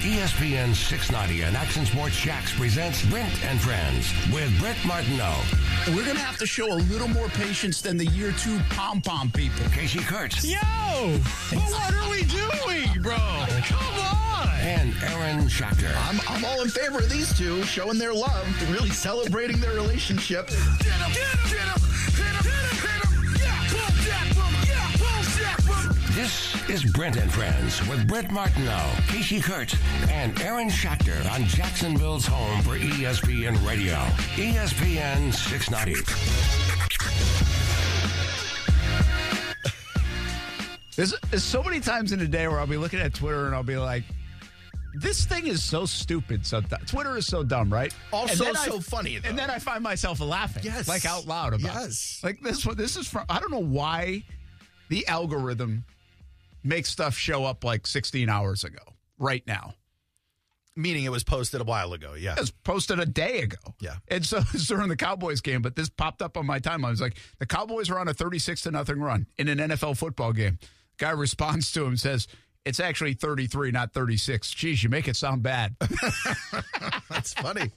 ESPN 690 and Action Sports Jax presents Brent and Friends with Brent Martineau, We're going to have to show a little more patience than the year two pom pom people. Casey Kurtz, Yo! But what are we doing, bro? Come on! and Aaron Schachter. I'm, I'm all in favor of these two showing their love, really celebrating their relationship. This is Brent and Friends with Brent Martineau, Casey Kurtz, and Aaron Schachter on Jacksonville's home for ESPN Radio, ESPN 690. There's, there's so many times in a day where I'll be looking at Twitter and I'll be like, this thing is so stupid. So th- Twitter is so dumb, right? Also And then so I- funny, though. And then I find myself laughing, Yes. like out loud about Yes. it. Like this. This is from. I don't know why the algorithm makes stuff show up like 16 hours ago. Right now, Meaning it was posted a while ago. Yeah. it was posted a day ago. Yeah. and so it's during the Cowboys game, but this popped up on my timeline. I was like, the Cowboys are on a 36 to nothing run in an NFL football game. Guy responds to him says. It's actually 33, not 36. Geez, you make it sound bad. That's funny.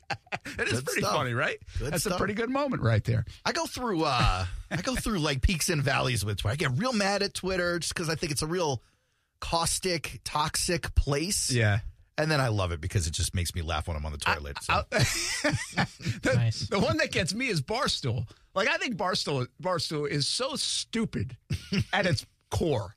It is Good pretty stuff. funny, right? Good That's a pretty good moment right there. I go through uh I go through like peaks and valleys with Twitter. I get real mad at Twitter just because I think it's a real caustic, toxic place. Yeah. And then I love it because it just makes me laugh when I'm on the toilet. So. the, Nice. the one that gets me is Barstool. Like I think Barstool Barstool is so stupid at its core.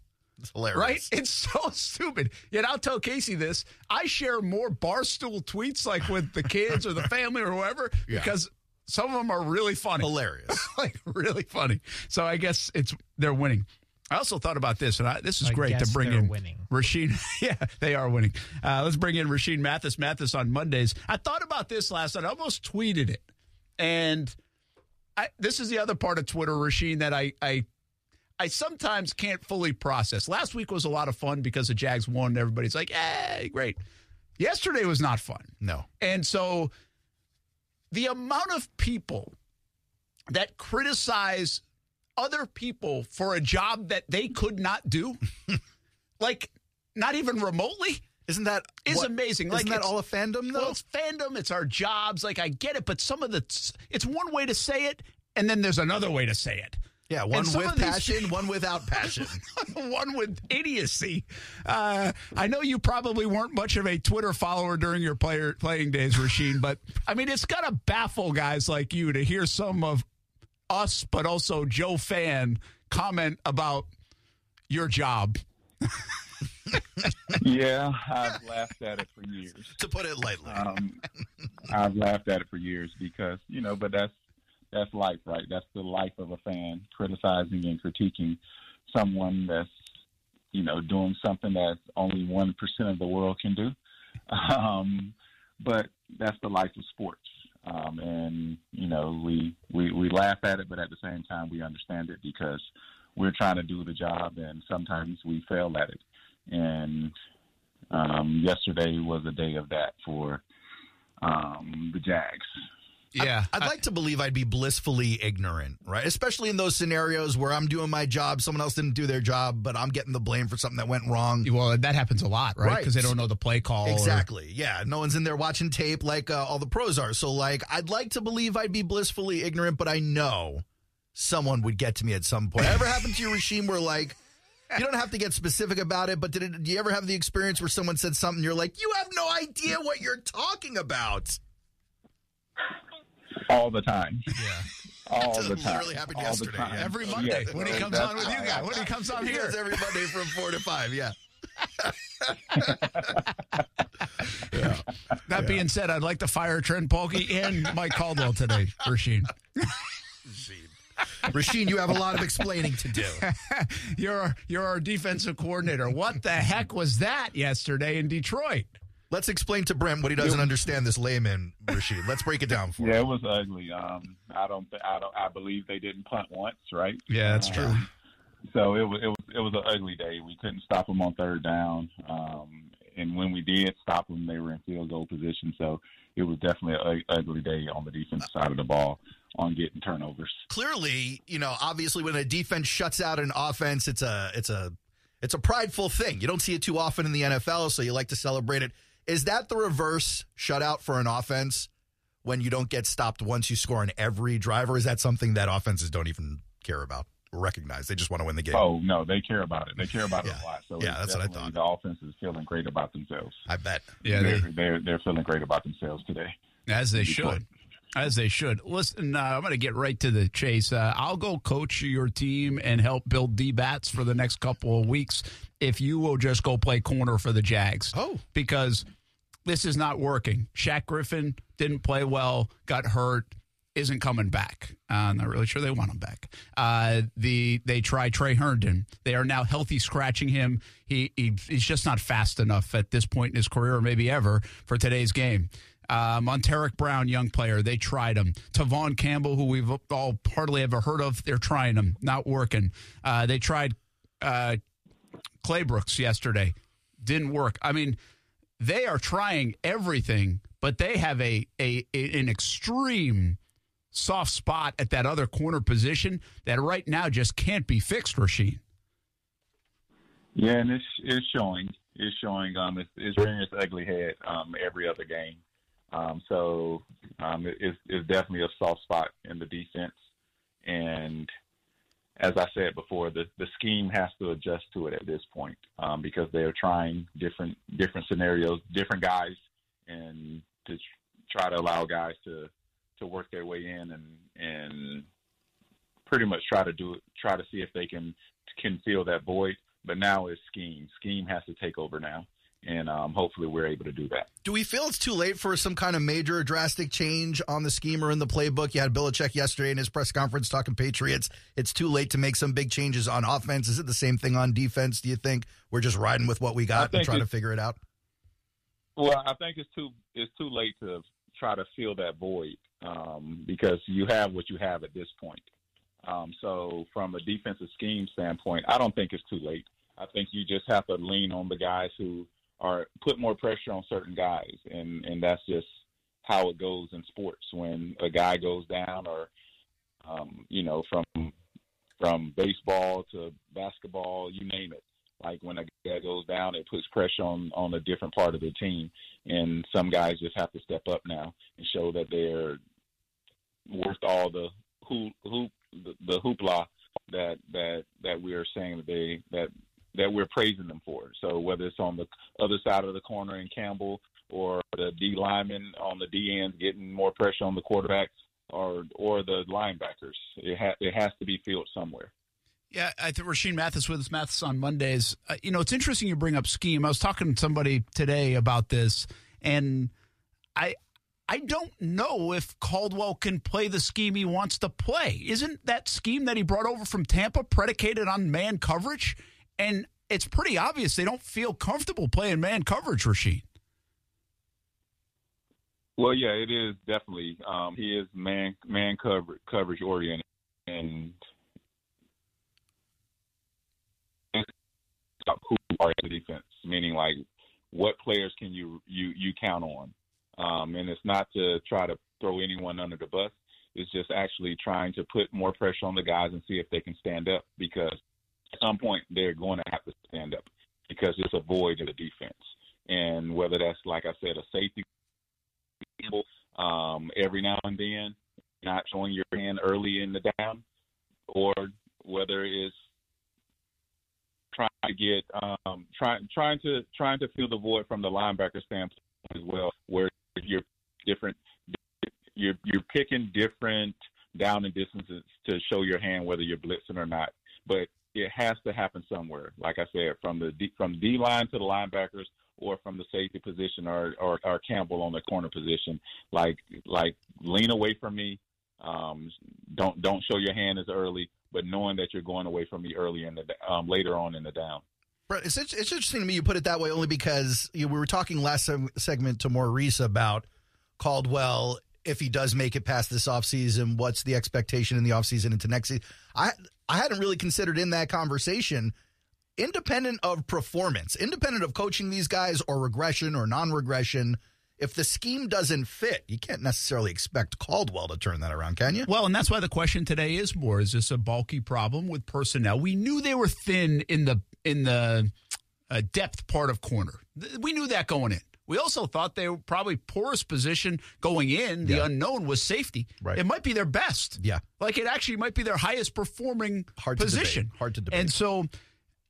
It's hilarious. Right? It's so stupid. Yet I'll tell Casey this. I share more Barstool tweets like with the kids or the family or whoever Yeah. because some of them are really funny. Hilarious. like really funny. So I guess it's they're winning. I also thought about this, and I, this is I great to bring in winning. Rashean. Yeah, they are winning. Uh, let's bring in Rashean Mathis. Mathis on Mondays. I thought about this last night. I almost tweeted it, and I, this is the other part of Twitter, Rashean, that I, I I sometimes can't fully process. Last week was a lot of fun because the Jags won. Everybody's like, "Hey, great." Yesterday was not fun. No. And so the amount of people that criticize other people for a job that they could not do, like not even remotely, Isn't that is what- amazing. Isn't like that all a fandom though? Well, it's fandom, it's our jobs. Like I get it, but some of the it's one way to say it, and then there's another way to say it. Yeah, one with of these- passion, one without passion. one with idiocy. Uh, I know you probably weren't much of a Twitter follower during your player playing days, Rashean, but I mean, it's got to baffle guys like you to hear some of us, but also Joe Fan comment about your job. Yeah, I've laughed at it for years. to put it lightly. Um, I've laughed at it for years because you know, but that's that's life, right? That's the life of a fan, criticizing and critiquing someone that's you know doing something that only one percent of the world can do. Um, but that's the life of sports, um, and you know we, we we laugh at it, but at the same time we understand it because we're trying to do the job, and sometimes we fail at it. And um, yesterday was a day of that for um, the Jags. Yeah. I'd like to believe I'd be blissfully ignorant, right? Especially in those scenarios where I'm doing my job, someone else didn't do their job, but I'm getting the blame for something that went wrong. well, that happens a lot, right? Right. Because they don't know the play call. or- Exactly. Yeah. No one's in there watching tape like uh, all the pros are. So, like, I'd like to believe I'd be blissfully ignorant, but I know someone would get to me at some point. Ever happened to you, Rashean, where, like, you don't have to get specific about it, but did it, do you ever have the experience where someone said something you're like, you have no idea what you're talking about? All the time. Yeah. All the time. literally happened all yesterday, time. Every Monday Yes, when he comes on with you guys, when he comes on here. Yes, every Monday from four to five. Yeah. Yeah. That being said, I'd like to fire Trent Baalke and Mike Caldwell today, Rashean. Rashean, you have a lot of explaining to do. You're you're our defensive coordinator. What the heck was that yesterday in Detroit? Let's explain to Brent what he doesn't understand. This layman, Rashean. Let's break it down for him. Yeah, it was ugly. Um, I don't, th- I don't, I believe they didn't punt once, right? Yeah, that's true. Um, so it was, it was, it was an ugly day. We couldn't stop them on third down, um, and when we did stop them, they were in field goal position. So it was definitely an ugly day on the defensive side of the ball on getting turnovers. Clearly, you know, obviously, when a defense shuts out an offense, it's a it's a it's a prideful thing. You don't see it too often in the NFL, so you like to celebrate it. Is that the reverse shutout for an offense when you don't get stopped once you score on every drive, or is that something that offenses don't even care about or recognize? They just want to win the game. Oh no, they care about it. They care about Yeah. it a lot. So Yeah, that's what I definitely- thought. The offense is feeling great about themselves. I bet. Yeah, they're, they, they're they're feeling great about themselves today. as they Detroit. should. As they should. Listen, uh, I'm going to get right to the chase. Uh, I'll go coach your team and help build D bats for the next couple of weeks if you will just go play corner for the Jags. Oh. Because this is not working. Shaq Griffin didn't play well, got hurt, isn't coming back. Uh, I'm not really sure they want him back. Uh, the they try Tre Herndon. They are now healthy scratching him. He, he he's just not fast enough at this point in his career, or maybe ever, for today's game. Uh, Montaric Brown, young player, they tried him. Tevaughn Campbell, who we've all hardly ever heard of, they're trying him. Not working. Uh, they tried uh, Clay Brooks yesterday. Didn't work. I mean, they are trying everything, but they have a, a, a an extreme soft spot at that other corner position that right now just can't be fixed, Rashean. Yeah, and it's it's showing. It's showing. Um, it's, it's rearing its ugly head. Um, every other game. Um, so um, it, it's, it's definitely a soft spot in the defense. And as I said before, the the scheme has to adjust to it at this point um, because they are trying different different scenarios, different guys, and to try to allow guys to to work their way in and and pretty much try to do try to see if they can can fill that void. But now it's scheme. Scheme has to take over now, and um, hopefully we're able to do that. Do we feel it's too late for some kind of major drastic change on the scheme or in the playbook? You had Belichick yesterday in his press conference talking Patriots. It's too late to make some big changes on offense. Is it the same thing on defense? Do you think we're just riding with what we got and trying to figure it out? Well, I think it's too it's too late to try to fill that void um, because you have what you have at this point. Um, so, from a defensive scheme standpoint, I don't think it's too late. I think you just have to lean on the guys who are put more pressure on certain guys, and and that's just how it goes in sports. When a guy goes down, or um, you know, from from baseball to basketball, you name it. Like when a guy goes down, it puts pressure on on a different part of the team, and some guys just have to step up now and show that they're worth all the hoop, hoop the, the hoopla that that that we are saying that they that that we're praising them for. So whether it's on the other side of the corner in Campbell or the D lineman on the D end getting more pressure on the quarterback or or the linebackers, it ha- it has to be filled somewhere. Yeah, I think Rashean Mathis with us, Mathis on Mondays. Uh, you know, it's interesting you bring up scheme. I was talking to somebody today about this, and I I don't know if Caldwell can play the scheme he wants to play. Isn't that scheme that he brought over from Tampa predicated on man coverage? And it's pretty obvious they don't feel comfortable playing man coverage, Rashean. Well, yeah, it is definitely. Um, he is man man cover, coverage oriented, and who are the defense, meaning like what players can you you you count on, um, and it's not to try to throw anyone under the bus. It's just actually trying to put more pressure on the guys and see if they can stand up because at some point they're going to have to stand up because it's a void in the defense, and whether that's like I said a safety um, every now and then, not showing your hand early in the down, or whether it's trying to get um, trying trying to trying to fill the void from the linebacker standpoint as well, where you're different, you're you're picking different down and distances to show your hand whether you're blitzing or not, but it has to happen somewhere. Like I said, from the D, from D line to the linebackers, or from the safety position, or, or or Campbell on the corner position. Like like lean away from me. Um, don't don't show your hand as early, but knowing that you're going away from me early in the um, later on in the down. Brett, it's, it's interesting to me you put it that way only because you know, we were talking last segment to Maurice about Caldwell. If he does make it past this offseason, what's the expectation in the offseason into next season? I I hadn't really considered in that conversation, independent of performance, independent of coaching these guys or regression or non regression, if the scheme doesn't fit, you can't necessarily expect Caldwell to turn that around, can you? Well, and that's why the question today is more: Is this a bulky problem with personnel? We knew they were thin in the in the uh, depth part of corner. We knew that going in. We also thought they were probably poorest position going in. The yeah. unknown was safety. Right. It might be their best. Yeah. Like it actually might be their highest performing Hard position. Hard to debate. And so,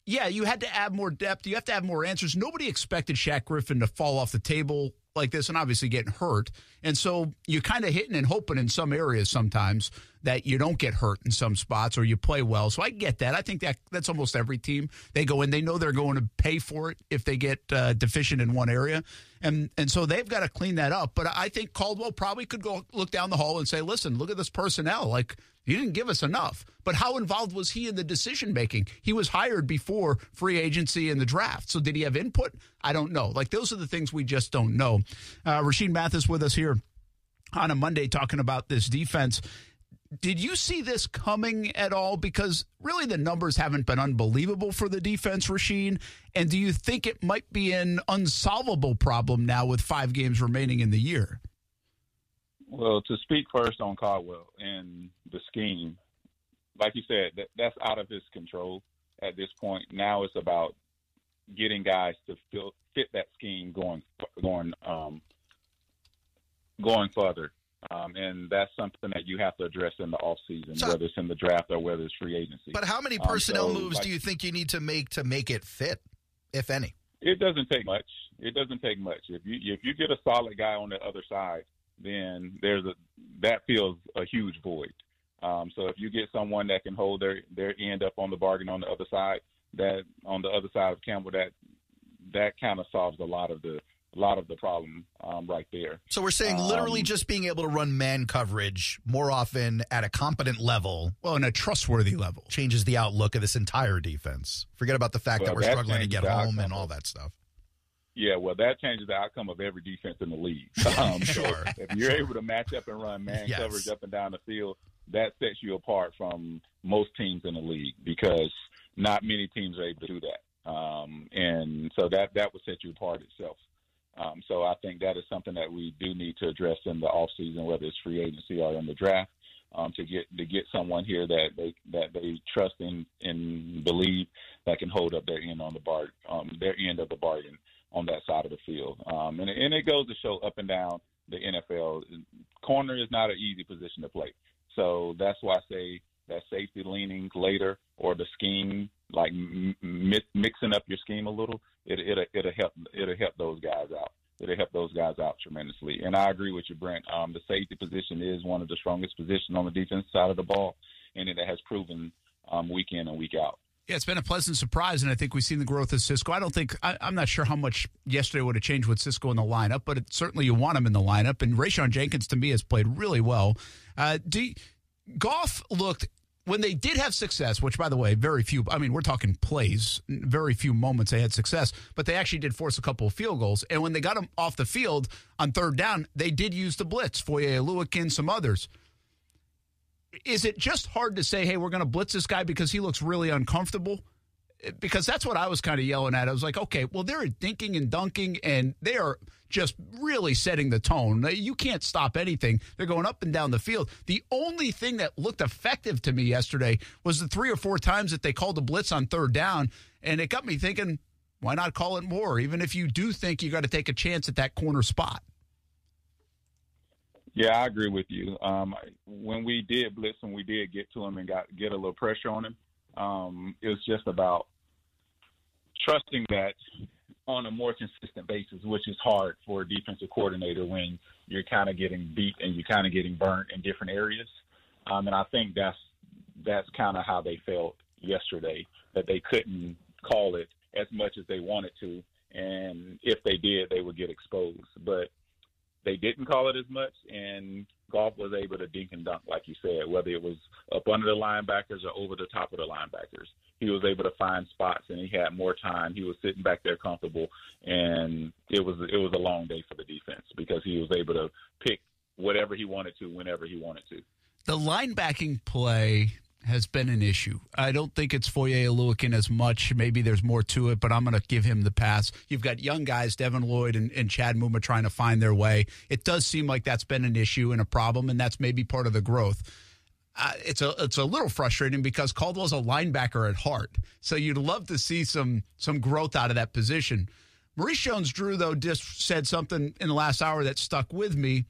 yeah, you had to add more depth. You have to have more answers. Nobody expected Shaq Griffin to fall off the table like this and obviously getting hurt. And so you're kind of hitting and hoping in some areas sometimes that you don't get hurt in some spots or you play well. So I get that. I think that that's almost every team. They go in, they know they're going to pay for it if they get uh, deficient in one area. And and so they've got to clean that up. But I think Caldwell probably could go look down the hall and say, "Listen, look at this personnel. Like you didn't give us enough." But how involved was he in the decision making? He was hired before free agency and the draft. So did he have input? I don't know. Like those are the things we just don't know. Uh, Rashean Mathis with us here on a Monday talking about this defense. Did you see this coming at all? Because really the numbers haven't been unbelievable for the defense, Rashean. And do you think it might be an unsolvable problem now with five games remaining in the year? Well, to speak first on Caldwell and the scheme, like you said, that, that's out of his control at this point. Now it's about getting guys to fit that scheme going going um, going further. Um, and that's something that you have to address in the offseason, so, whether it's in the draft or whether it's free agency. But how many personnel um, so, moves like, do you think you need to make to make it fit, if any? It doesn't take much. It doesn't take much. If you if you get a solid guy on the other side, then there's a that feels a huge void. Um, so if you get someone that can hold their their end up on the bargain on the other side, that on the other side of Campbell, that that kind of solves a lot of the a lot of the problem um, right there. So we're saying literally um, just being able to run man coverage more often at a competent level, well, in a trustworthy level, changes the outlook of this entire defense. Forget about the fact well, that we're that struggling to get home and all that stuff. Yeah, well, that changes the outcome of every defense in the league. Um, sure. So if you're able to match up and run man yes. coverage up and down the field, that sets you apart from most teams in the league because not many teams are able to do that. Um, and so that that would set you apart itself. Um, so I think that is something that we do need to address in the off season, whether it's free agency or in the draft, um, to get to get someone here that they that they trust and and believe that can hold up their end on the bar um, their end of the bargain on that side of the field. Um, and and it goes to show up and down the NFL, corner is not an easy position to play. So that's why I say that safety leaning later or the scheme, like m- mixing up your scheme a little, it, it'll, it'll help it'll help those guys out. It'll help those guys out tremendously. And I agree with you, Brent. Um, the safety position is one of the strongest positions on the defense side of the ball, and it has proven um, week in and week out. Yeah, it's been a pleasant surprise, and I think we've seen the growth of Cisco. I don't think I, am not sure how much yesterday would have changed with Cisco in the lineup, but it, certainly you want him in the lineup. And Rayshawn Jenkins to me has played really well. Uh, do Goff looked when they did have success, which by the way, very few, I mean, we're talking plays, very few moments they had success, but they actually did force a couple of field goals. And when they got them off the field on third down, they did use the blitz, Foye Oluokun, some others. Is it just hard to say, hey, we're going to blitz this guy because he looks really uncomfortable? Because that's what I was kind of yelling at. I was like, okay, well, they're dinking and dunking, and they are just really setting the tone. You can't stop anything. They're going up and down the field. The only thing that looked effective to me yesterday was the three or four times that they called the blitz on third down, and it got me thinking, why not call it more? Even if you do think you got to take a chance at that corner spot. Yeah, I agree with you. Um, when we did blitz and we did get to him and got get a little pressure on him, um, it was just about trusting that on a more consistent basis, which is hard for a defensive coordinator when you're kind of getting beat and you're kind of getting burnt in different areas. Um, and I think that's that's kind of how they felt yesterday that they couldn't call it as much as they wanted to, and if they did, they would get exposed. But they didn't call it as much, and Goff was able to dink and dunk, like you said, whether it was up under the linebackers or over the top of the linebackers. He was able to find spots, and he had more time. He was sitting back there comfortable, and it was it was a long day for the defense because he was able to pick whatever he wanted to whenever he wanted to. The linebacking play has been an issue. I don't think it's Foye Oluokun as much. Maybe there's more to it, but I'm going to give him the pass. You've got young guys, Devin Lloyd and, and Chad Muma, trying to find their way. It does seem like that's been an issue and a problem, and that's maybe part of the growth. Uh, it's a it's a little frustrating because Caldwell's a linebacker at heart, so you'd love to see some some growth out of that position. Maurice Jones-Drew though just said something in the last hour that stuck with me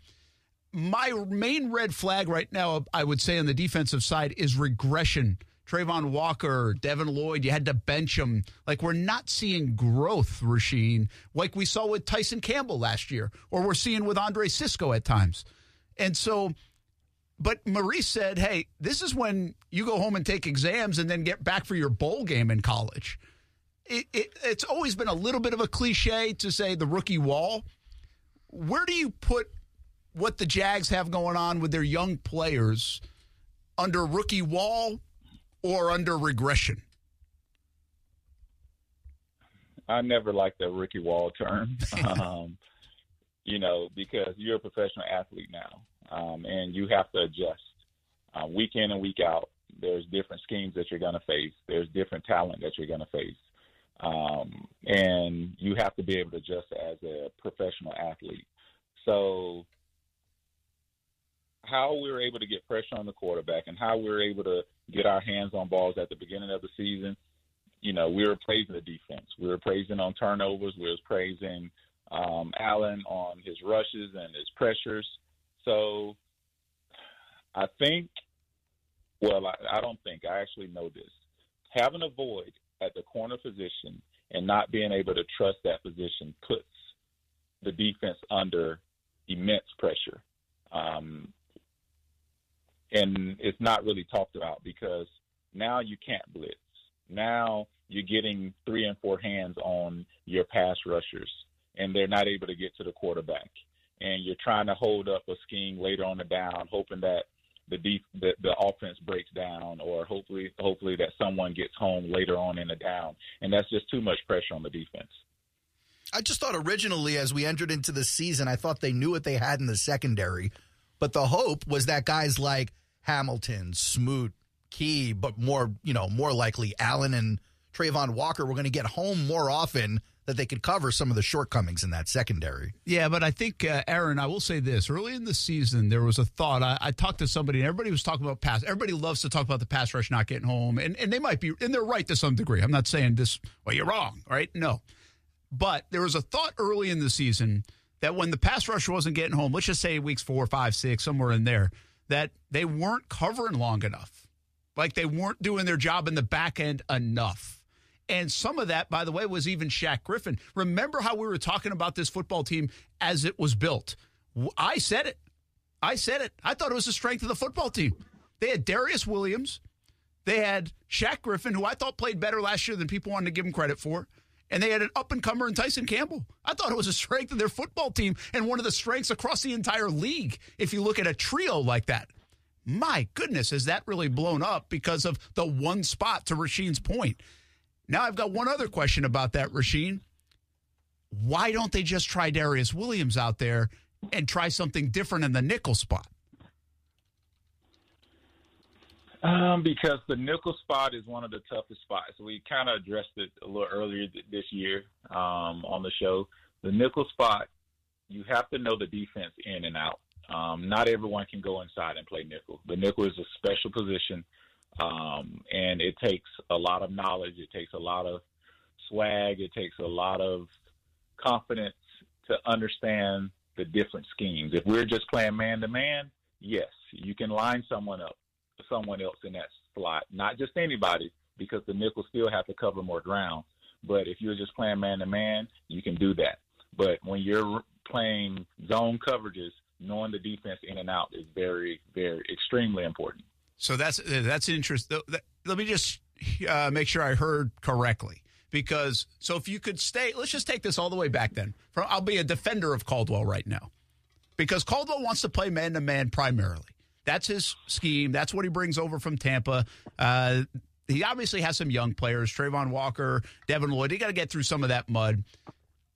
my main red flag right now, I would say on the defensive side, is regression. Travon Walker, Devin Lloyd, you had to bench them. Like we're not seeing growth, Rashean, like we saw with Tyson Campbell last year, or we're seeing with Andre Cisco at times. And so, but Maurice said, hey, this is when you go home and take exams and then get back for your bowl game in college. It, it, it's always been a little bit of a cliche to say the rookie wall. Where do you put what the Jags have going on with their young players under rookie wall or under regression? I never liked the rookie wall term, um, you know, because you're a professional athlete now, um, and you have to adjust uh, week in and week out. There's different schemes that you're going to face. There's different talent that you're going to face, um, and you have to be able to adjust as a professional athlete. So how we were able to get pressure on the quarterback and how we were able to get our hands on balls at the beginning of the season, you know, we were praising the defense. We were praising on turnovers. We were praising um, Allen on his rushes and his pressures. So I think, well, I, I don't think, I actually know this. Having a void at the corner position and not being able to trust that position puts the defense under immense pressure. Um, and it's not really talked about because now you can't blitz. Now you're getting three and four hands on your pass rushers, and they're not able to get to the quarterback. And you're trying to hold up a scheme later on the down, hoping that the the, the offense breaks down, or hopefully hopefully that someone gets home later on in the down, and that's just too much pressure on the defense. I just thought originally, as we entered into the season, I thought they knew what they had in the secondary. But the hope was that guys like Hamilton, Smoot, Key, but more, you know, more likely Allen and Travon Walker were going to get home more often that they could cover some of the shortcomings in that secondary. Yeah, but I think, uh, Aaron, I will say this. Early in the season, there was a thought. I, I, talked to somebody, and everybody was talking about pass. Everybody loves to talk about the pass rush not getting home, and, and they might be, and they're right to some degree. I'm not saying this, well, you're wrong, right? No. But there was a thought early in the season that when the pass rush wasn't getting home, let's just say weeks four, five, six, somewhere in there, that they weren't covering long enough. Like they weren't doing their job in the back end enough. And some of that, by the way, was even Shaq Griffin. Remember how we were talking about this football team as it was built? I said it. I said it. I thought it was the strength of the football team. They had Darious Williams. They had Shaq Griffin, who I thought played better last year than people wanted to give him credit for and they had an up and comer in Tyson Campbell. I thought it was a strength of their football team and one of the strengths across the entire league. If you look at a trio like that, my goodness, has that really blown up because of the one spot to Rashean's point? Now I've got one other question about that, Rashean. Why don't they just try Darious Williams out there and try something different in the nickel spot? Um, because the nickel spot is one of the toughest spots. We kind of addressed it a little earlier th- this year um, on the show. The nickel spot, you have to know the defense in and out. Um, not everyone can go inside and play nickel. The nickel is a special position, um, and it takes a lot of knowledge. It takes a lot of swag. It takes a lot of confidence to understand the different schemes. If we're just playing man to man, yes, you can line someone up someone else in that slot, not just anybody, because the nickel still have to cover more ground. But if you're just playing man to man, you can do that. But when you're playing zone coverages, knowing the defense in and out is very, very extremely important. So that's that's interesting. Let me just uh, make sure I heard correctly. Because so if you could stay, let's just take this all the way back then. I'll be a defender of Caldwell right now. because Caldwell wants to play man to man primarily. That's his scheme. That's what he brings over from Tampa. Uh, he obviously has some young players, Travon Walker, Devin Lloyd. He got to get through some of that mud.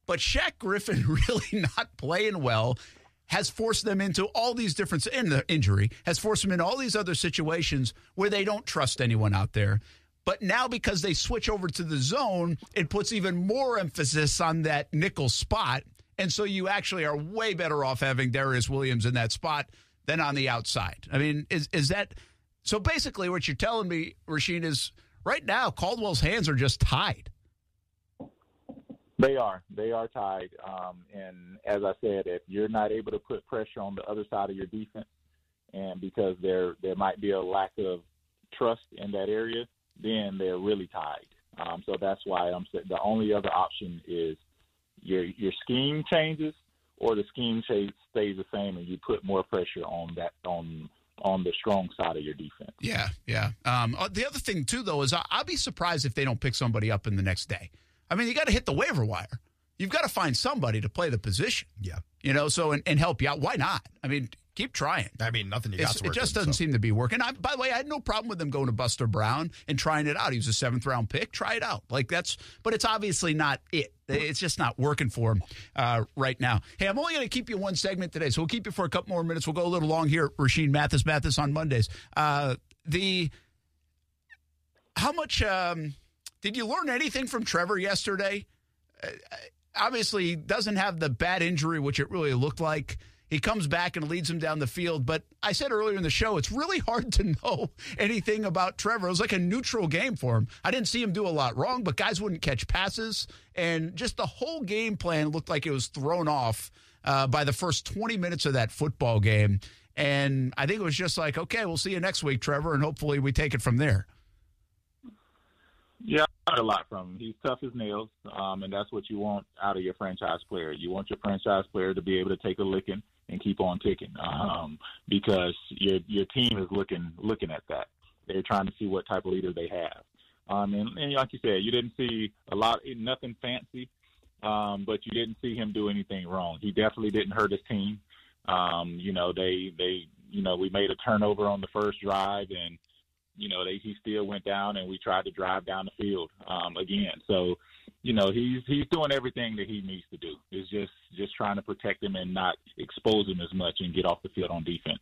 But Shaq Griffin really not playing well has forced them into all these different in the injury has forced them in all these other situations where they don't trust anyone out there. But now because they switch over to the zone, it puts even more emphasis on that nickel spot. And so you actually are way better off having Darious Williams in that spot than on the outside. I mean, is is that so basically what you're telling me, Rashean, is right now Caldwell's hands are just tied. They are. They are tied. Um, and as I said, if you're not able to put pressure on the other side of your defense, and because there there might be a lack of trust in that area, then they're really tied. Um, so that's why I'm the only other option is your your scheme changes or the scheme stays the same and you put more pressure on that on on the strong side of your defense. Yeah, yeah. Um, uh, the other thing too, though, is I'll be surprised if they don't pick somebody up in the next day. I mean, you got to hit the waiver wire. You've got to find somebody to play the position. Yeah. You know, so and, and help you out. Why not? I mean, keep trying. I mean, nothing you got to It just doesn't so. seem to be working. I, by the way, I had no problem with them going to Buster Brown and trying it out. He was a seventh round pick. Try it out. Like that's, but it's obviously not it. It's just not working for him uh, right now. Hey, I'm only going to keep you one segment today, so we'll keep you for a couple more minutes. We'll go a little long here. Rashean Mathis, Mathis on Mondays. Uh, the how much um, did you learn anything from Trevor yesterday? Uh, obviously, doesn't have the bad injury, which it really looked like. He comes back and leads him down the field. But I said earlier in the show, it's really hard to know anything about Trevor. It was like a neutral game for him. I didn't see him do a lot wrong, but guys wouldn't catch passes. And just the whole game plan looked like it was thrown off uh, by the first 20 minutes of that football game. And I think it was just like, okay, we'll see you next week, Trevor, and hopefully we take it from there. Yeah, I a lot from him. He's tough as nails, um, and that's what you want out of your franchise player. You want your franchise player to be able to take a licking and keep on ticking, um, because your your team is looking looking at that. They're trying to see what type of leader they have. Um, and, and like you said, you didn't see a lot, nothing fancy, um, but you didn't see him do anything wrong. He definitely didn't hurt his team. Um, you know, they they you know we made a turnover on the first drive and you know, they, he still went down, and we tried to drive down the field um, again. So, you know, he's he's doing everything that he needs to do. It's just just trying to protect him and not expose him as much and get off the field on defense.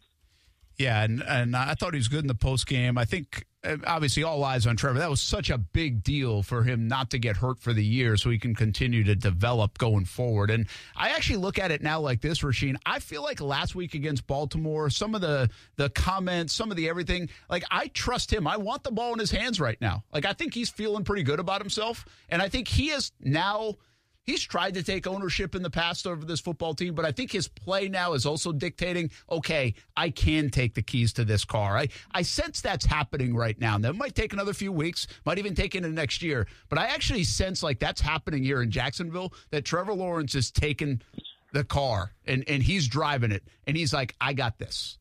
Yeah, and, and I thought he was good in the post game. I think uh, obviously all eyes on Trevor. That was such a big deal for him not to get hurt for the year, so he can continue to develop going forward. And I actually look at it now like this, Rashean. I feel like last week against Baltimore, some of the the comments, some of the everything, like I trust him. I want the ball in his hands right now. Like I think he's feeling pretty good about himself, and I think he is now He's tried to take ownership in the past over this football team, but I think his play now is also dictating, okay, I can take the keys to this car. I, I sense that's happening right now. That might take another few weeks, might even take into next year. But I actually sense like that's happening here in Jacksonville, that Trevor Lawrence is taking the car and, and he's driving it. And he's like, I got this.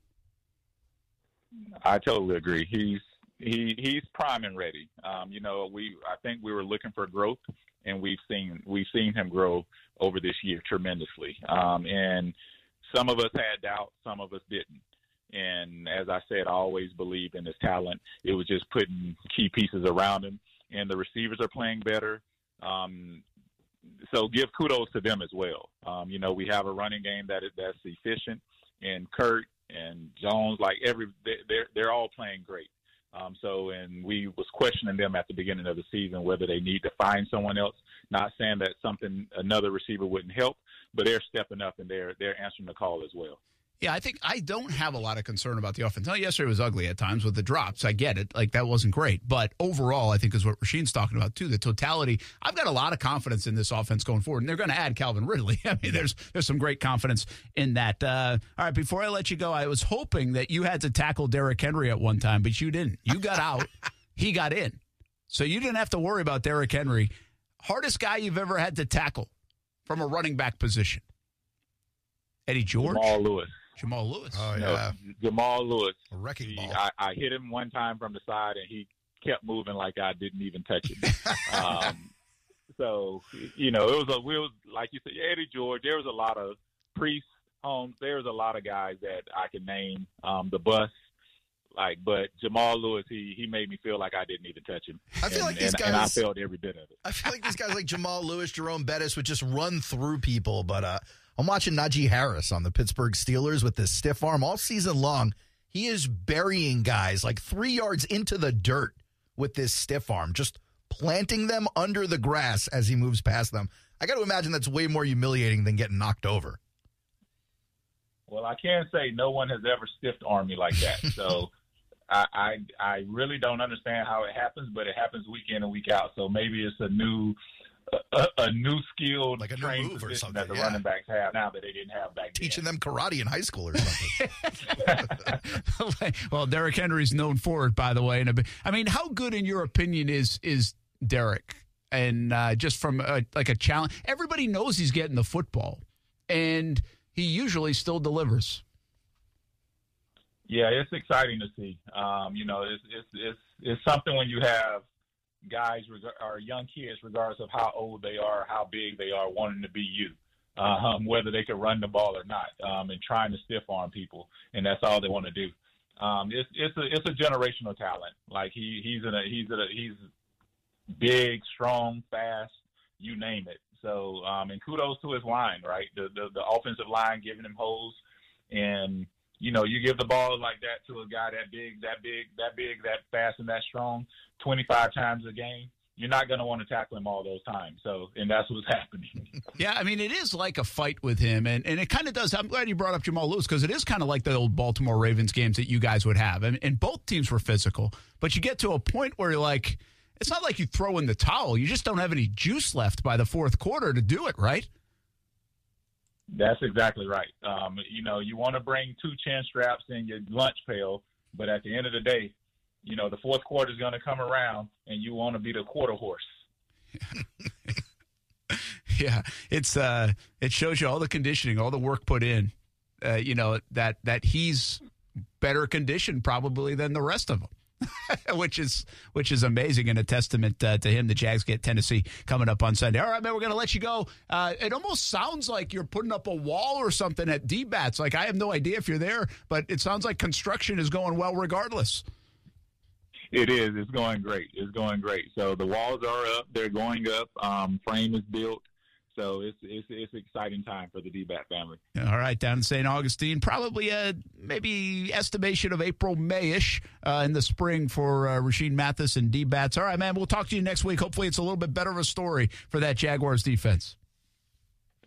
I totally agree. He's he he's prime and ready. Um, you know, we I think we were looking for growth and we've seen we've seen him grow over this year tremendously. Um, and some of us had doubt, some of us didn't. And as I said, I always believed in his talent. It was just putting key pieces around him, and the receivers are playing better. Um, so give kudos to them as well. Um, you know, we have a running game that is that's efficient, and Kirk and Jones, like every they're they're all playing great. Um, so, and we was questioning them at the beginning of the season whether they need to find someone else. Not saying that something another receiver wouldn't help, but they're stepping up and they're they're answering the call as well. Yeah, I think I don't have a lot of concern about the offense. Now, yesterday was ugly at times with the drops. I get it. Like, that wasn't great. But overall, I think is what Rashean's talking about, too. The totality. I've got a lot of confidence in this offense going forward. And they're going to add Calvin Ridley. I mean, there's there's some great confidence in that. Uh, all right, before I let you go, I was hoping that you had to tackle Derrick Henry at one time, but you didn't. You got out, he got in. So you didn't have to worry about Derrick Henry. Hardest guy you've ever had to tackle from a running back position? Eddie George? Jamal Lewis. Jamal Lewis. Oh You know, yeah, Jamal Lewis. a wrecking He, ball. I, I hit him one time from the side, and he kept moving like I didn't even touch him. um, so you know, it was a we was like you said, Eddie George. There was a lot of Priest. Holmes, was a lot of guys that I can name. Um, the bus, like, but Jamal Lewis, he he made me feel like I didn't even touch him. I feel and, like these and, and I felt every bit of it. I feel like these guys like Jamal Lewis, Jerome Bettis would just run through people. But uh, I'm watching Najee Harris on the Pittsburgh Steelers with this stiff arm all season long. He is burying guys like three yards into the dirt with this stiff arm, just planting them under the grass as he moves past them. I got to imagine that's way more humiliating than getting knocked over. Well, I can say no one has ever stiffed me like that. So I, I I really don't understand how it happens, but it happens week in and week out. So maybe it's a new a, a new skill, Like a new trained move or something, that the yeah. running backs have now that they didn't have back Teaching then. them karate in high school or something. well, Derrick Henry's known for it, by the way. And I mean, how good, in your opinion, is is Derrick? And uh, just from a, like a challenge, everybody knows he's getting the football, and he usually still delivers. Yeah, it's exciting to see. Um, you know, it's it's it's it's something when you have guys or young kids, regardless of how old they are, how big they are, wanting to be you, um, whether they can run the ball or not, um, and trying to stiff arm people, and that's all they want to do. Um, it's it's a it's a generational talent. Like he he's in a he's in a he's big, strong, fast, you name it. So, um, and kudos to his line, right? The, the the offensive line giving him holes, and you know, you give the ball like that to a guy that big, that big, that big, that fast, and that strong, 25 times a game, you're not going to want to tackle him all those times. So, and that's what's happening. Yeah, I mean, it is like a fight with him, and, and it kind of does. I'm glad you brought up Jamal Lewis because it is kind of like the old Baltimore Ravens games that you guys would have, and, and both teams were physical. But you get to a point where you're like, it's not like you throw in the towel; you just don't have any juice left by the fourth quarter to do it, right? That's exactly right. Um, you know, you want to bring two chin straps in your lunch pail, but at the end of the day, you know, the fourth quarter is going to come around, and you want to be the quarter horse. Yeah, it's uh, it shows you all the conditioning, all the work put in. Uh, you know that that he's better conditioned probably than the rest of them. which is which is amazing and a testament uh, to him. The Jags get Tennessee coming up on Sunday. All right, man, we're going to let you go. Uh, it almost sounds like you're putting up a wall or something at D-bats. Like I have no idea if you're there, but it sounds like construction is going well regardless. It is. It's going great. It's going great. So the walls are up. They're going up. Um, frame is built. So it's it's it's an exciting time for the DBAT family. All right, down in St. Augustine, probably a maybe estimation of April, Mayish uh, in the spring for uh, Rashean Mathis and D Bats. All right, man, we'll talk to you next week. Hopefully, it's a little bit better of a story for that Jaguars defense.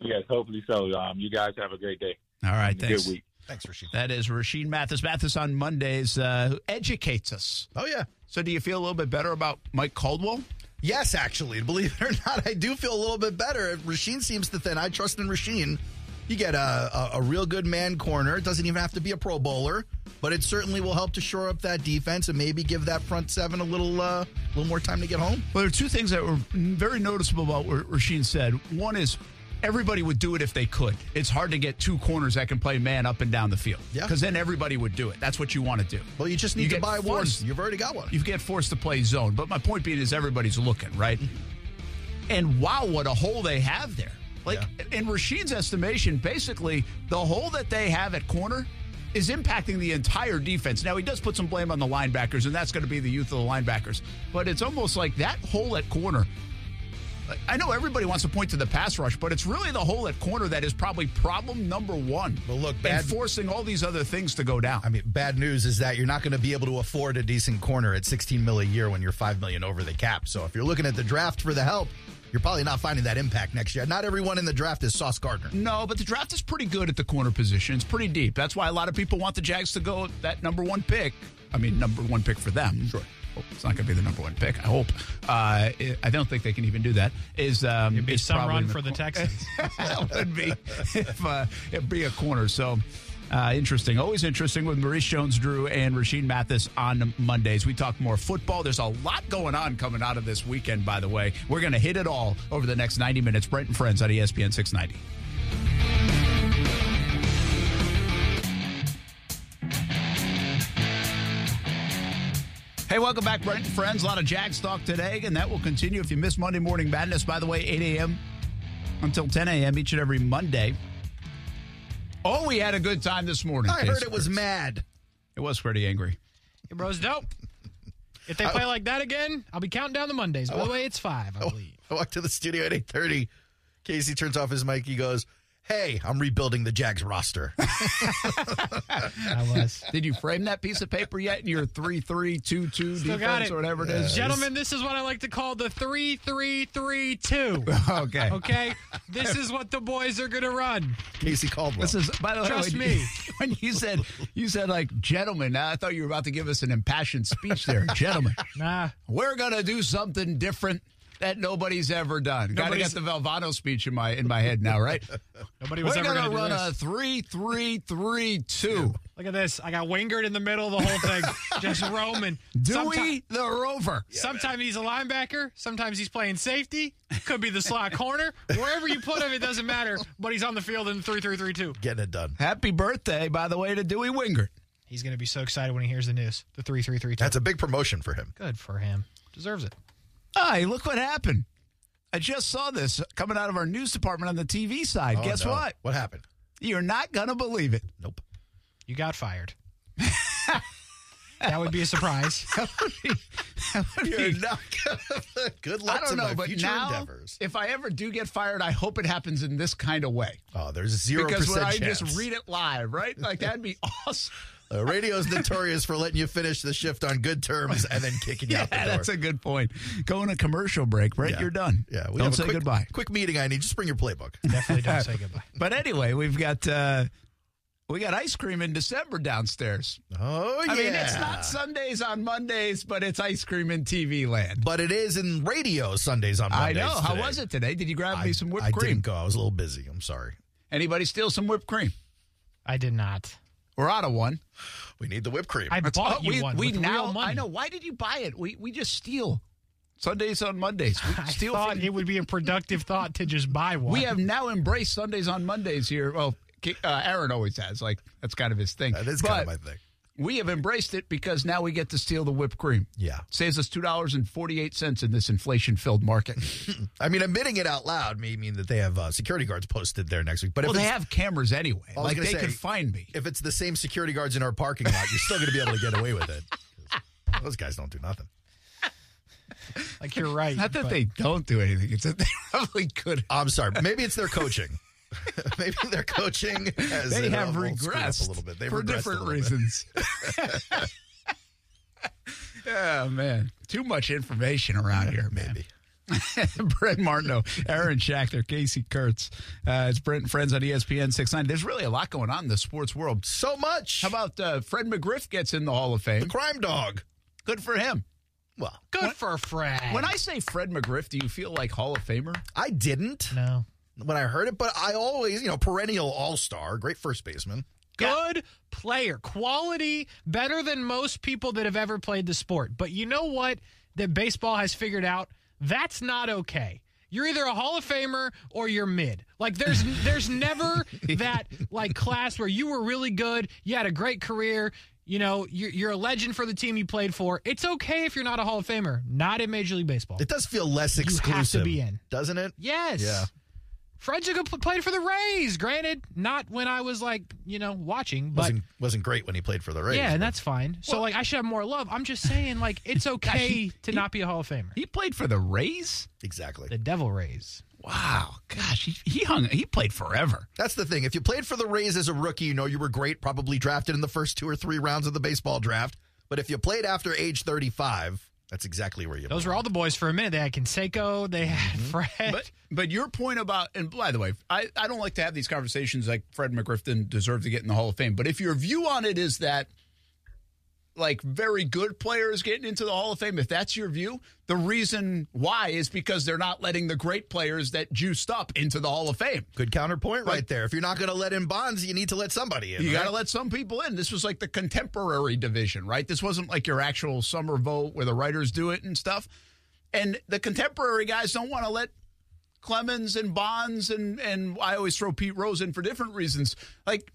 Yes, hopefully so. Um, you guys have a great day. All right, And a thanks. Good week. Thanks, Rashean. That is Rashean Mathis. Mathis on Mondays, uh, who educates us. Oh, yeah. So, do you feel a little bit better about Mike Caldwell? Yes, actually, believe it or not, I do feel a little bit better. Rashean seems to thin. I trust in Rashean. You get a, a, a real good man corner. It doesn't even have to be a Pro Bowler, but it certainly will help to shore up that defense and maybe give that front seven a little uh, little more time to get home. Well, there are two things that were very noticeable about what Rashean said. One is everybody would do it if they could. It's hard to get two corners that can play man up and down the field. Yeah. Because then everybody would do it. That's what you want to do. Well, you just need You to buy forced- one. You've already got one. You get forced to play zone. But my point being is everybody's looking, right? Mm-hmm. And wow, what a hole they have there. Like in Rashean's estimation, basically the hole that they have at corner is impacting the entire defense. Now he does put some blame on the linebackers, and that's going to be the youth of the linebackers. But it's almost like that hole at corner. I know everybody wants to point to the pass rush, but it's really the hole at corner that is probably problem number one. But look, and bad- forcing all these other things to go down. I mean, bad news is that you're not going to be able to afford a decent corner at 16 mil a year when you're 5 million over the cap. So if you're looking at the draft for the help, you're probably not finding that impact next year. Not everyone in the draft is Sauce Gardner. No, but the draft is pretty good at the corner position. It's pretty deep. That's why a lot of people want the Jags to go that number one pick. I mean, number one pick for them. Sure. It's not going to be the number one pick. I hope. Uh, I don't think they can even do that. Is um, It'd be is some run in for the Texans. that would be if uh, it'd be a corner. So. Uh, interesting. Always interesting with Maurice Jones Drew and Rashean Mathis on Mondays. We talk more football. There's a lot going on coming out of this weekend, by the way. We're going to hit it all over the next 90 minutes. Brent and Friends on ESPN 690. Hey, welcome back, Brent and Friends. A lot of Jags talk today, and that will continue if you miss Monday Morning Madness. By the way, 8 a.m. until 10 a.m. each and every Monday. Oh, we had a good time this morning. I heard Casey it was mad. It was pretty angry. It bros, dope. If they play like that again, I'll be counting down the Mondays. By the oh. way, it's five, I oh, believe. I walked to the studio at 8.30. Casey turns off his mic. He goes, hey, I'm rebuilding the Jags roster. I was. Did you frame that piece of paper yet in your three three two two Still defense got it. or whatever it is? Gentlemen, this is what I like to call the 3 3 3 2. Okay. Okay? This is what the boys are going to run. Casey Caldwell. This is by the way. Trust when me. You, when you said you said like gentlemen, I thought you were about to give us an impassioned speech there, gentlemen. Nah. We're gonna do something different that nobody's ever done. Got to get the Valvano speech in my in my head now, right? Nobody was We're ever gonna going to do run this. a three three three two. Look at this. I got Wingard in the middle of the whole thing, just roaming. Dewey the Rover. Sometimes he's a linebacker. Sometimes he's playing safety. Could be the slot corner. Wherever you put him, it doesn't matter. But he's on the field in 3 3 3 2. Getting it done. Happy birthday, by the way, to Dewey Wingard. He's going to be so excited when he hears the news. The 3 3 3 2. That's a big promotion for him. Good for him. Deserves it. Hey, look what happened. I just saw this coming out of our news department on the TV side. Oh, Guess no. what? What happened? You're not gonna believe it. Nope. You got fired. that would be a surprise. You're not gonna. Good luck I don't to know, my but future now, endeavors. if I ever do get fired, I hope it happens in this kind of way. Oh, there's zero Because when percent I chance. just read it live, right? Like that'd be awesome. Uh, radio's notorious for letting you finish the shift on good terms and then kicking you Yeah, out the door. that's a good point. Going a commercial break, right? Yeah. You're done. Yeah, we don't have a say quick, goodbye. Quick meeting. I need. Just bring your playbook. Definitely don't say goodbye. But anyway, we've got uh we got ice cream in December downstairs. Oh yeah. I mean, it's not Sundays on Mondays, but it's ice cream in TV land. but it is in radio Sundays on Mondays. I Mondays. know. How was it today? Did you grab I, me some whipped I cream? didn't go. I was a little busy. I'm sorry. Anybody steal some whipped cream? I did not. We're out of one. We need the whipped cream. I That's- bought oh, you we, one we with now. real money. I know. Why did you buy it? We we just steal. Sundays on Mondays. We I steal. thought from- it would be a productive thought to just buy one. we have now embraced Sundays on Mondays here. Well, uh, Aaron always has. Like that's kind of his thing. that is but kind of my thing. We have embraced it because now we get to steal the whipped cream. Yeah. Saves us two dollars and forty eight cents in this inflation filled market. I mean, admitting it out loud may mean that they have uh, security guards posted there next week. But well, if they have cameras anyway. Like they say, could find me. if it's the same security guards in our parking lot, you're still going to be able to get away with it. Those guys don't do nothing. like you're right. Not that but they don't do anything. It's that they probably could. I'm sorry. Maybe it's their coaching. Maybe their coaching. Has, They have well, regressed a little bit. They've for regressed a different little bit. reasons. oh man, too much information around here, man. Maybe. Brent Martineau, Aaron Schachter, Casey Kurtz. Uh, it's Brent and Friends on ESPN 69. There's really a lot going on in the sports world. So much. How about uh, Fred McGriff gets in the Hall of Fame? the Fame? crime dog? Good for him. Well, Good for Fred. When I say Fred McGriff, do you feel like Hall of Famer? I didn't no. When I heard it, but I always, you know, perennial all star, great first baseman. Good player. Quality better than most people that have ever played the sport. But you know what that baseball has figured out? That's not okay. You're either a Hall of Famer or you're mid. Like there's there's never that like class where you were really good, you had a great career, you know, you're, you're a legend for the team you played for. It's okay if you're not a Hall of Famer. Not in Major League Baseball. It does feel less have to be in. doesn't it? Yes. Yeah. Fred Jacob played for the Rays. Granted, not when I was like, you know, watching, but wasn't wasn't great when he played for the Rays. yeah, and but- that's fine. So like, I should have more love. I'm just saying, like, it's okay he- to not be a Hall of Famer. He played for the Rays. exactly. The Devil Rays. Wow, gosh, he, he hung. He played forever. That's the thing. If you played for the Rays as a rookie, you know you were great, probably drafted in the first two or three rounds of the baseball draft. But if you played after age 35, that's exactly where you Those were all the boys for a minute. They had Canseco. They had mm-hmm. Fred. But but your point about and by the way, I, I don't like to have these conversations like Fred McGriff didn't deserve to get in the Hall of Fame. But if your view on it is that like very good players getting into the Hall of Fame, if that's your view, the reason why is because they're not letting the great players that juiced up into the Hall of Fame. Good counterpoint right there. If you're not going to let in Bonds, you need to let somebody in. You got to let some people in. This was like the contemporary division, right? This wasn't like your actual summer vote where the writers do it and stuff. And the contemporary guys don't want to let Clemens and Bonds and and I always throw Pete Rose in for different reasons. Like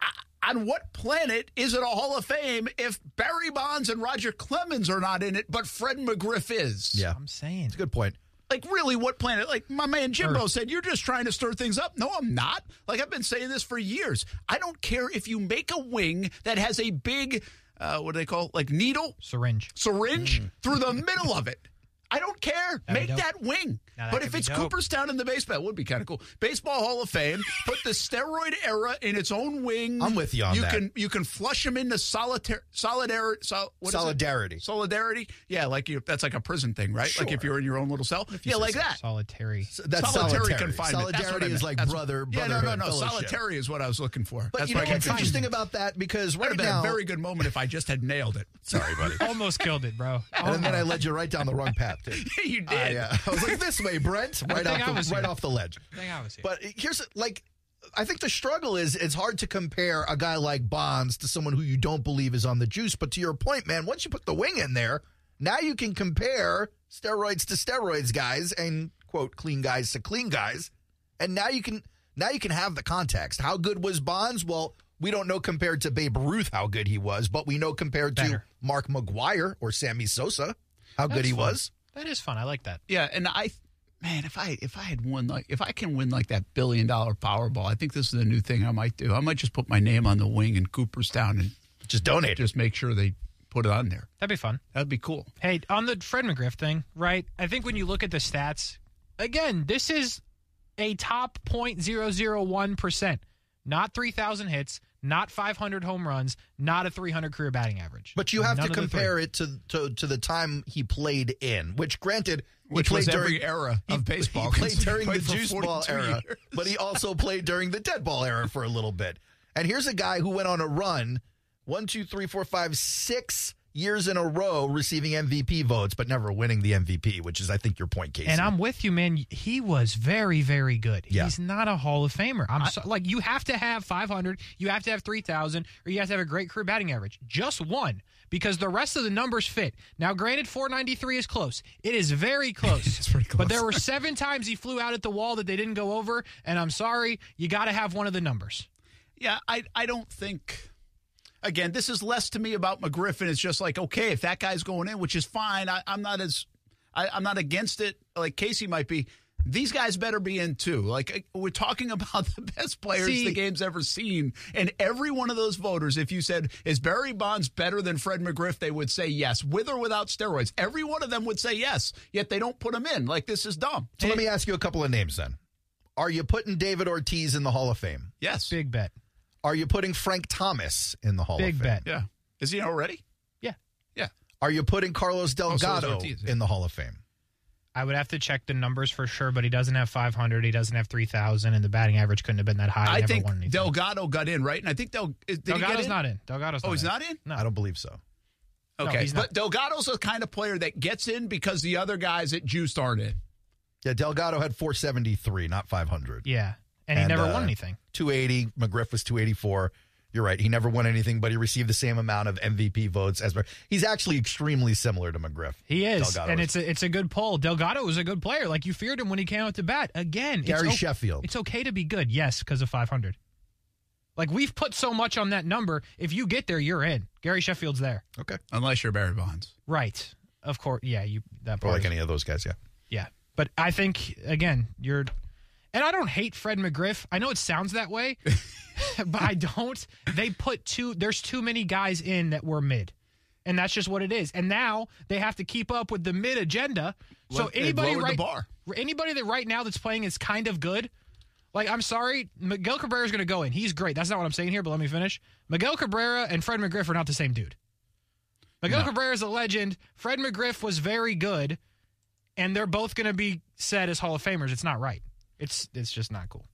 I- on what planet is it a Hall of Fame if Barry Bonds and Roger Clemens are not in it, but Fred McGriff is? Yeah. I'm saying. It's a good point. Like, really, what planet? Like, my man Jimbo Earth. said, you're just trying to stir things up. No, I'm not. Like, I've been saying this for years. I don't care if you make a wing that has a big, uh, what do they call it? Like, needle, Syringe. syringe through the middle of it. I don't care. That'd be Make that wing. Now, but if it's dope. Cooperstown in the baseball, it would be kind of cool. Baseball Hall of Fame, put the steroid era in its own wing. I'm with you on you that. Can you can flush them into solitar- solidarity? Sol- what is it? Solidarity. Solidarity. Yeah, like you. That's like a prison thing, right? Like if you're in your own little cell. Yeah, like that. Solitary. That's solitary, solitary. confinement. That's what Solidarity I is like That's- brother, Yeah, no, no, no. fellowship. Solitary is what I was looking for. But That's you know why I what's interesting about that? Because Would right have now, a very good moment if I just had nailed it. sorry, buddy. Almost killed it, bro. and then I led you right down the wrong path, too. you did. I, uh, I was like, this way, Brent. Right, off the, right here. off the ledge. I think I was here. But here's like, I think the struggle is it's hard to compare a guy like Bonds to someone who you don't believe is on the juice. But to your point, man, once you put the wing in there, now you can compare steroids to steroids guys and quote clean guys to clean guys, and now you can now you can have the context. How good was Bonds? Well. We don't know compared to Babe Ruth how good he was, but we know compared to Mark McGwire or Sammy Sosa how good he fun. was. that is fun. I like that. Yeah, and I, man, if I if I had won like if I can win like that billion dollar Powerball, I think this is a new thing I might do. I might just put my name on the wing in Cooperstown and Just donate just make sure they put it on there. That'd be fun. That'd be cool. Hey, on the Fred McGriff thing, right? I think when you look at the stats, again, this is a top 0.001%. Not 3,000 hits, not 500 home runs, not a 300 career batting average. But you have None to compare it to, to to the time he played in, which granted, Which played was during every era he- of baseball. He played 'cause he during played the juice ball 42 era, years. but he also played during the dead ball era for a little bit. And here's a guy who went on a run, one, two, three, four, five, six years in a row receiving MVP votes, but never winning the MVP, which is, I think, your point, Casey. And I'm with you, man. He was very, very good. Yeah. He's not a Hall of Famer. I'm so, like, you have to have 500, you have to have 3,000, or you have to have a great career batting average. Just one, because the rest of the numbers fit. Now, granted, 493 is close. It is very close. It's pretty close. But there were seven times he flew out at the wall that they didn't go over, and I'm sorry, you got to have one of the numbers. Yeah, I I don't think. Again, this is less to me about McGriffin. It's just like okay, if that guy's going in, which is fine. I, I'm not as I, I'm not against it. Like Casey might be. These guys better be in too. Like we're talking about the best players See- the game's ever seen, and every one of those voters, if you said is Barry Bonds better than Fred McGriff, they would say yes, with or without steroids. Every one of them would say yes. Yet they don't put him in. Like this is dumb. so let me ask you a couple of names then. Are you putting David Ortiz in the Hall of Fame? Yes. Big bet. Are you putting Frank Thomas in the Hall Big of Fame? bet. Yeah. Is he already? Yeah. Yeah. Are you putting Carlos oh, so is Delgado Ortiz, yeah. in the Hall of Fame? I would have to check the numbers for sure, but he doesn't have 500. He doesn't have 3,000, and the batting average couldn't have been that high. I never think won anything. Delgado got in right, and I think Del is- did he Delgado's get in? not in. Delgado's Oh, he's in. not in. No. I don't believe so. Okay, he's not. but Delgado's the kind of player that gets in because the other guys at Juiced aren't in. Yeah, Delgado had 473, not 500. Yeah. And, he never uh, won anything. 280. McGriff was 284. You're right. He never won anything, but he received the same amount of MVP votes as he's actually extremely similar to McGriff. He is. Delgado and is. it's a, it's a good poll. Delgado was a good player. Like, you feared him when he came out to bat. Again, Gary it's o- Sheffield. It's okay to be good. Yes, because of 500. Like, we've put so much on that number. If you get there, you're in. Gary Sheffield's there. Okay. Unless you're Barry Bonds. Right. Of course. Yeah, you that Or part. like is- any of those guys, yeah. Yeah. But I think, again, you're. And I don't hate Fred McGriff. I know it sounds that way, but I don't. They put two, there's too many guys in that were mid. And that's just what it is. And now they have to keep up with the mid agenda. So anybody right, bar. anybody that right now that's playing is kind of good. Like, I'm sorry, Miguel Cabrera is going to go in. He's great. That's not what I'm saying here, but let me finish. Miguel Cabrera and Fred McGriff are not the same dude. Miguel Cabrera is a legend. Fred McGriff was very good, and they're both going to be said as Hall of Famers. It's not right. It's it's just not cool.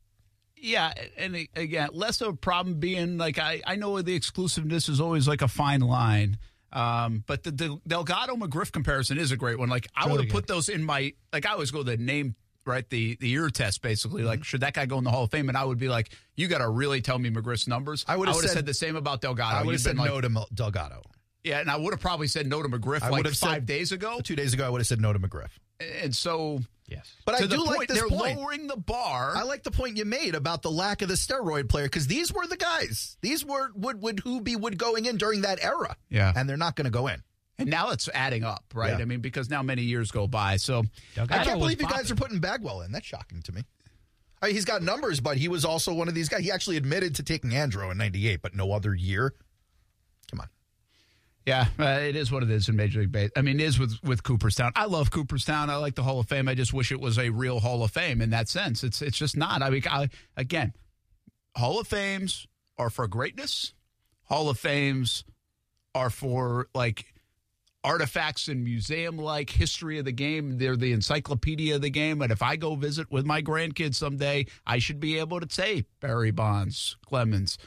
Yeah, and again, less of a problem being like I, I know the exclusiveness is always like a fine line. Um, but the, the Delgado McGriff comparison is a great one. Like I Really would have put those in my like I always go the name right the the ear test basically Mm-hmm. like should that guy go in the Hall of Fame and I would be like you got to really tell me McGriff's numbers. I would've would've said- said, the same about Delgado. I would have said like- no to Delgado. Yeah, and I would have probably said no to McGriff I like five said- days ago. Two days ago, I would have said no to McGriff. And so Yes. But to I do point, like this they're point. lowering the bar. I like the point you made about the lack of the steroid player because these were the guys. These were would would who be would going in during that era. Yeah. and they're not going to go in. And now it's adding up, right? Yeah. I mean, because now many years go by. So Doug I can't believe you guys are putting Bagwell in. That's shocking to me. I mean, he's got numbers, but he was also one of these guys. He actually admitted to taking Andro in '98, but no other year. Yeah, uh, it is what it is in Major League Baseball. I mean, it is with with Cooperstown. I love Cooperstown. I like the Hall of Fame. I just wish it was a real Hall of Fame in that sense. It's it's just not. I mean, I, again, Hall of Fames are for greatness. Hall of Fames are for like artifacts and museum like history of the game. They're the encyclopedia of the game. And if I go visit with my grandkids someday, I should be able to say Barry Bonds, Clemens,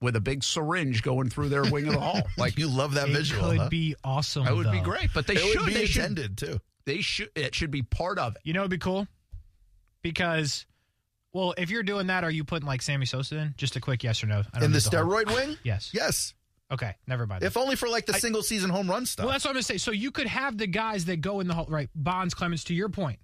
with a big syringe going through their wing of the hall. Like you love that It visual. could huh? be awesome. that would be great, but they it should. would be they should. intended too. They should. It should be part of it. You know, it'd be cool because, well, if you're doing that, are you putting like Sammy Sosa in? Just a quick yes or no. I don't In the need whole- steroid wing? Yes. Yes. Okay. Never mind. If only for like the single season home run stuff. Well, that's what I'm going to say. So you could have the guys that go in the hall, right? Bonds, Clemens, to your point.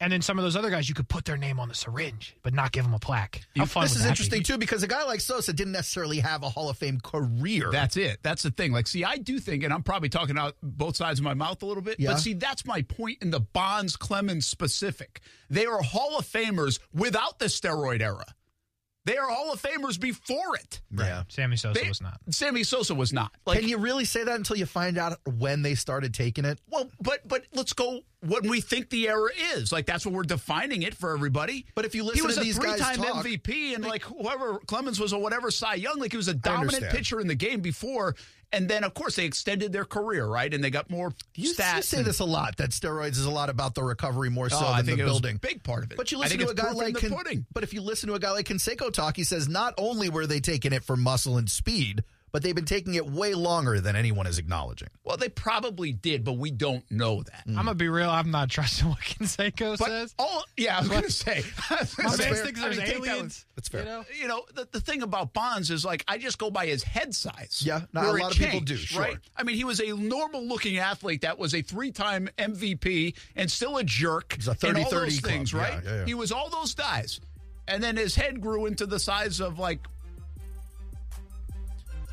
And then some of those other guys, you could put their name on the syringe, but not give them a plaque. How fun this is interesting be? too because a guy like Sosa didn't necessarily have a Hall of Fame career. That's it. That's the thing. Like, see, I do think, and I'm probably talking out both sides of my mouth a little bit, Yeah. but see, that's my point in the Bonds Clemens specific. They are Hall of Famers without the steroid era. They are Hall of Famers before it. yeah. Sammy Sosa They- was not. Sammy Sosa was not. Like, Can you really say that until you find out when they started taking it? well, but but let's go when we think the era is. Like that's what we're defining it for everybody. But if you he listen was to a these guys three-time talk- MVP, and like whoever Clemens was or whatever Cy Young, like he was a dominant pitcher in the game before, and then of course they extended their career, right? And they got more You, stats. you say and- this a lot that steroids is a lot about the recovery more oh, so Oh, I than think the it was building. a big part of it. But you listen to a guy like pudding. but if you listen to a guy like Canseco talk, he says not only were they taking it for muscle and speed, but they've been taking it way longer than anyone is acknowledging. Well, they probably did, but we don't know that. I'm gonna be real. I'm not trusting what Canseco But says. all, yeah, I was going to say. My That's man fair. thinks I there's mean, take that aliens. That's fair. You know? you know, the, the thing about Bonds is like I just go by his head size. Yeah, no, where a it lot of people do, sure. Right? I mean, he was a normal looking athlete that was a three time MVP and still a jerk. He's a and all 30-30 those club. things, Yeah, right? yeah, yeah. He was all those guys. And then his head grew into the size of like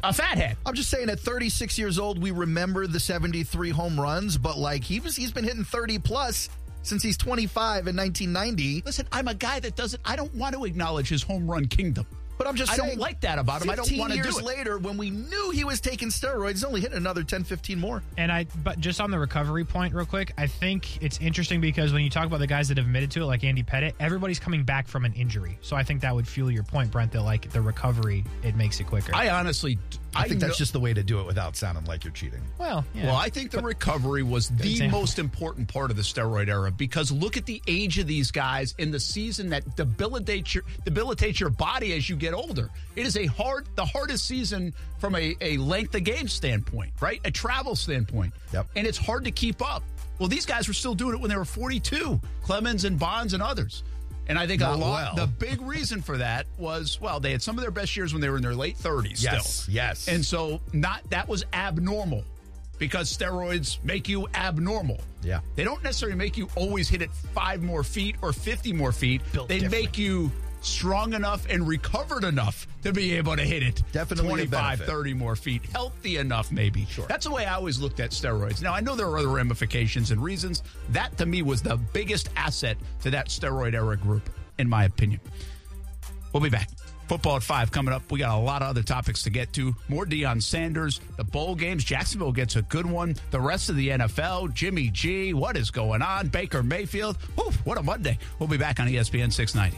a fat head. I'm just saying, at 36 years old, we remember the 73 home runs, but like he was, he's been hitting 30 plus since he's 25 in 1990. Listen, I'm a guy that doesn't, I don't want to acknowledge his home run kingdom. But I'm just I don't like that about him. I don't wanna do years it. later, when we knew he was taking steroids, he's only hitting another 10, 15 more. And I, but just on the recovery point, real quick, I think it's interesting because when you talk about the guys that have admitted to it, like Andy Pettitte, everybody's coming back from an injury. So I think that would fuel your point, Brent, that like the recovery, it makes it quicker. I honestly, I, think know- that's just the way to do it without sounding like you're cheating. well, yeah. Well, I think the recovery was the example. most important part of the steroid era because look at the age of these guys in the season that debilitates your debilitates your body as you get older. It is a hard, the hardest season from a, a length of game standpoint, right? A travel standpoint. Yep. And it's hard to keep up. Well, these guys were still doing it when they were 42, Clemens and Bonds and others. And I think a lot, well. the big reason for that was, well, they had some of their best years when they were in their late 30s Yes, still. yes. And so not that was abnormal because steroids make you abnormal. Yeah. They don't necessarily make you always hit it five more feet or 50 more feet. Built they different. make you strong enough and recovered enough to be able to hit it Definitely a 25, 30 more feet. Healthy enough, maybe. Sure. That's the way I always looked at steroids. Now, I know there are other ramifications and reasons. That, to me, was the biggest asset to that steroid era group, in my opinion. We'll be back. Football at five coming up. We got a lot of other topics to get to. More Deion Sanders, the bowl games. Jacksonville gets a good one. The rest of the NFL. Jimmy G. What is going on? Baker Mayfield. Whew, what a Monday. We'll be back on ESPN 690.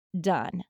done.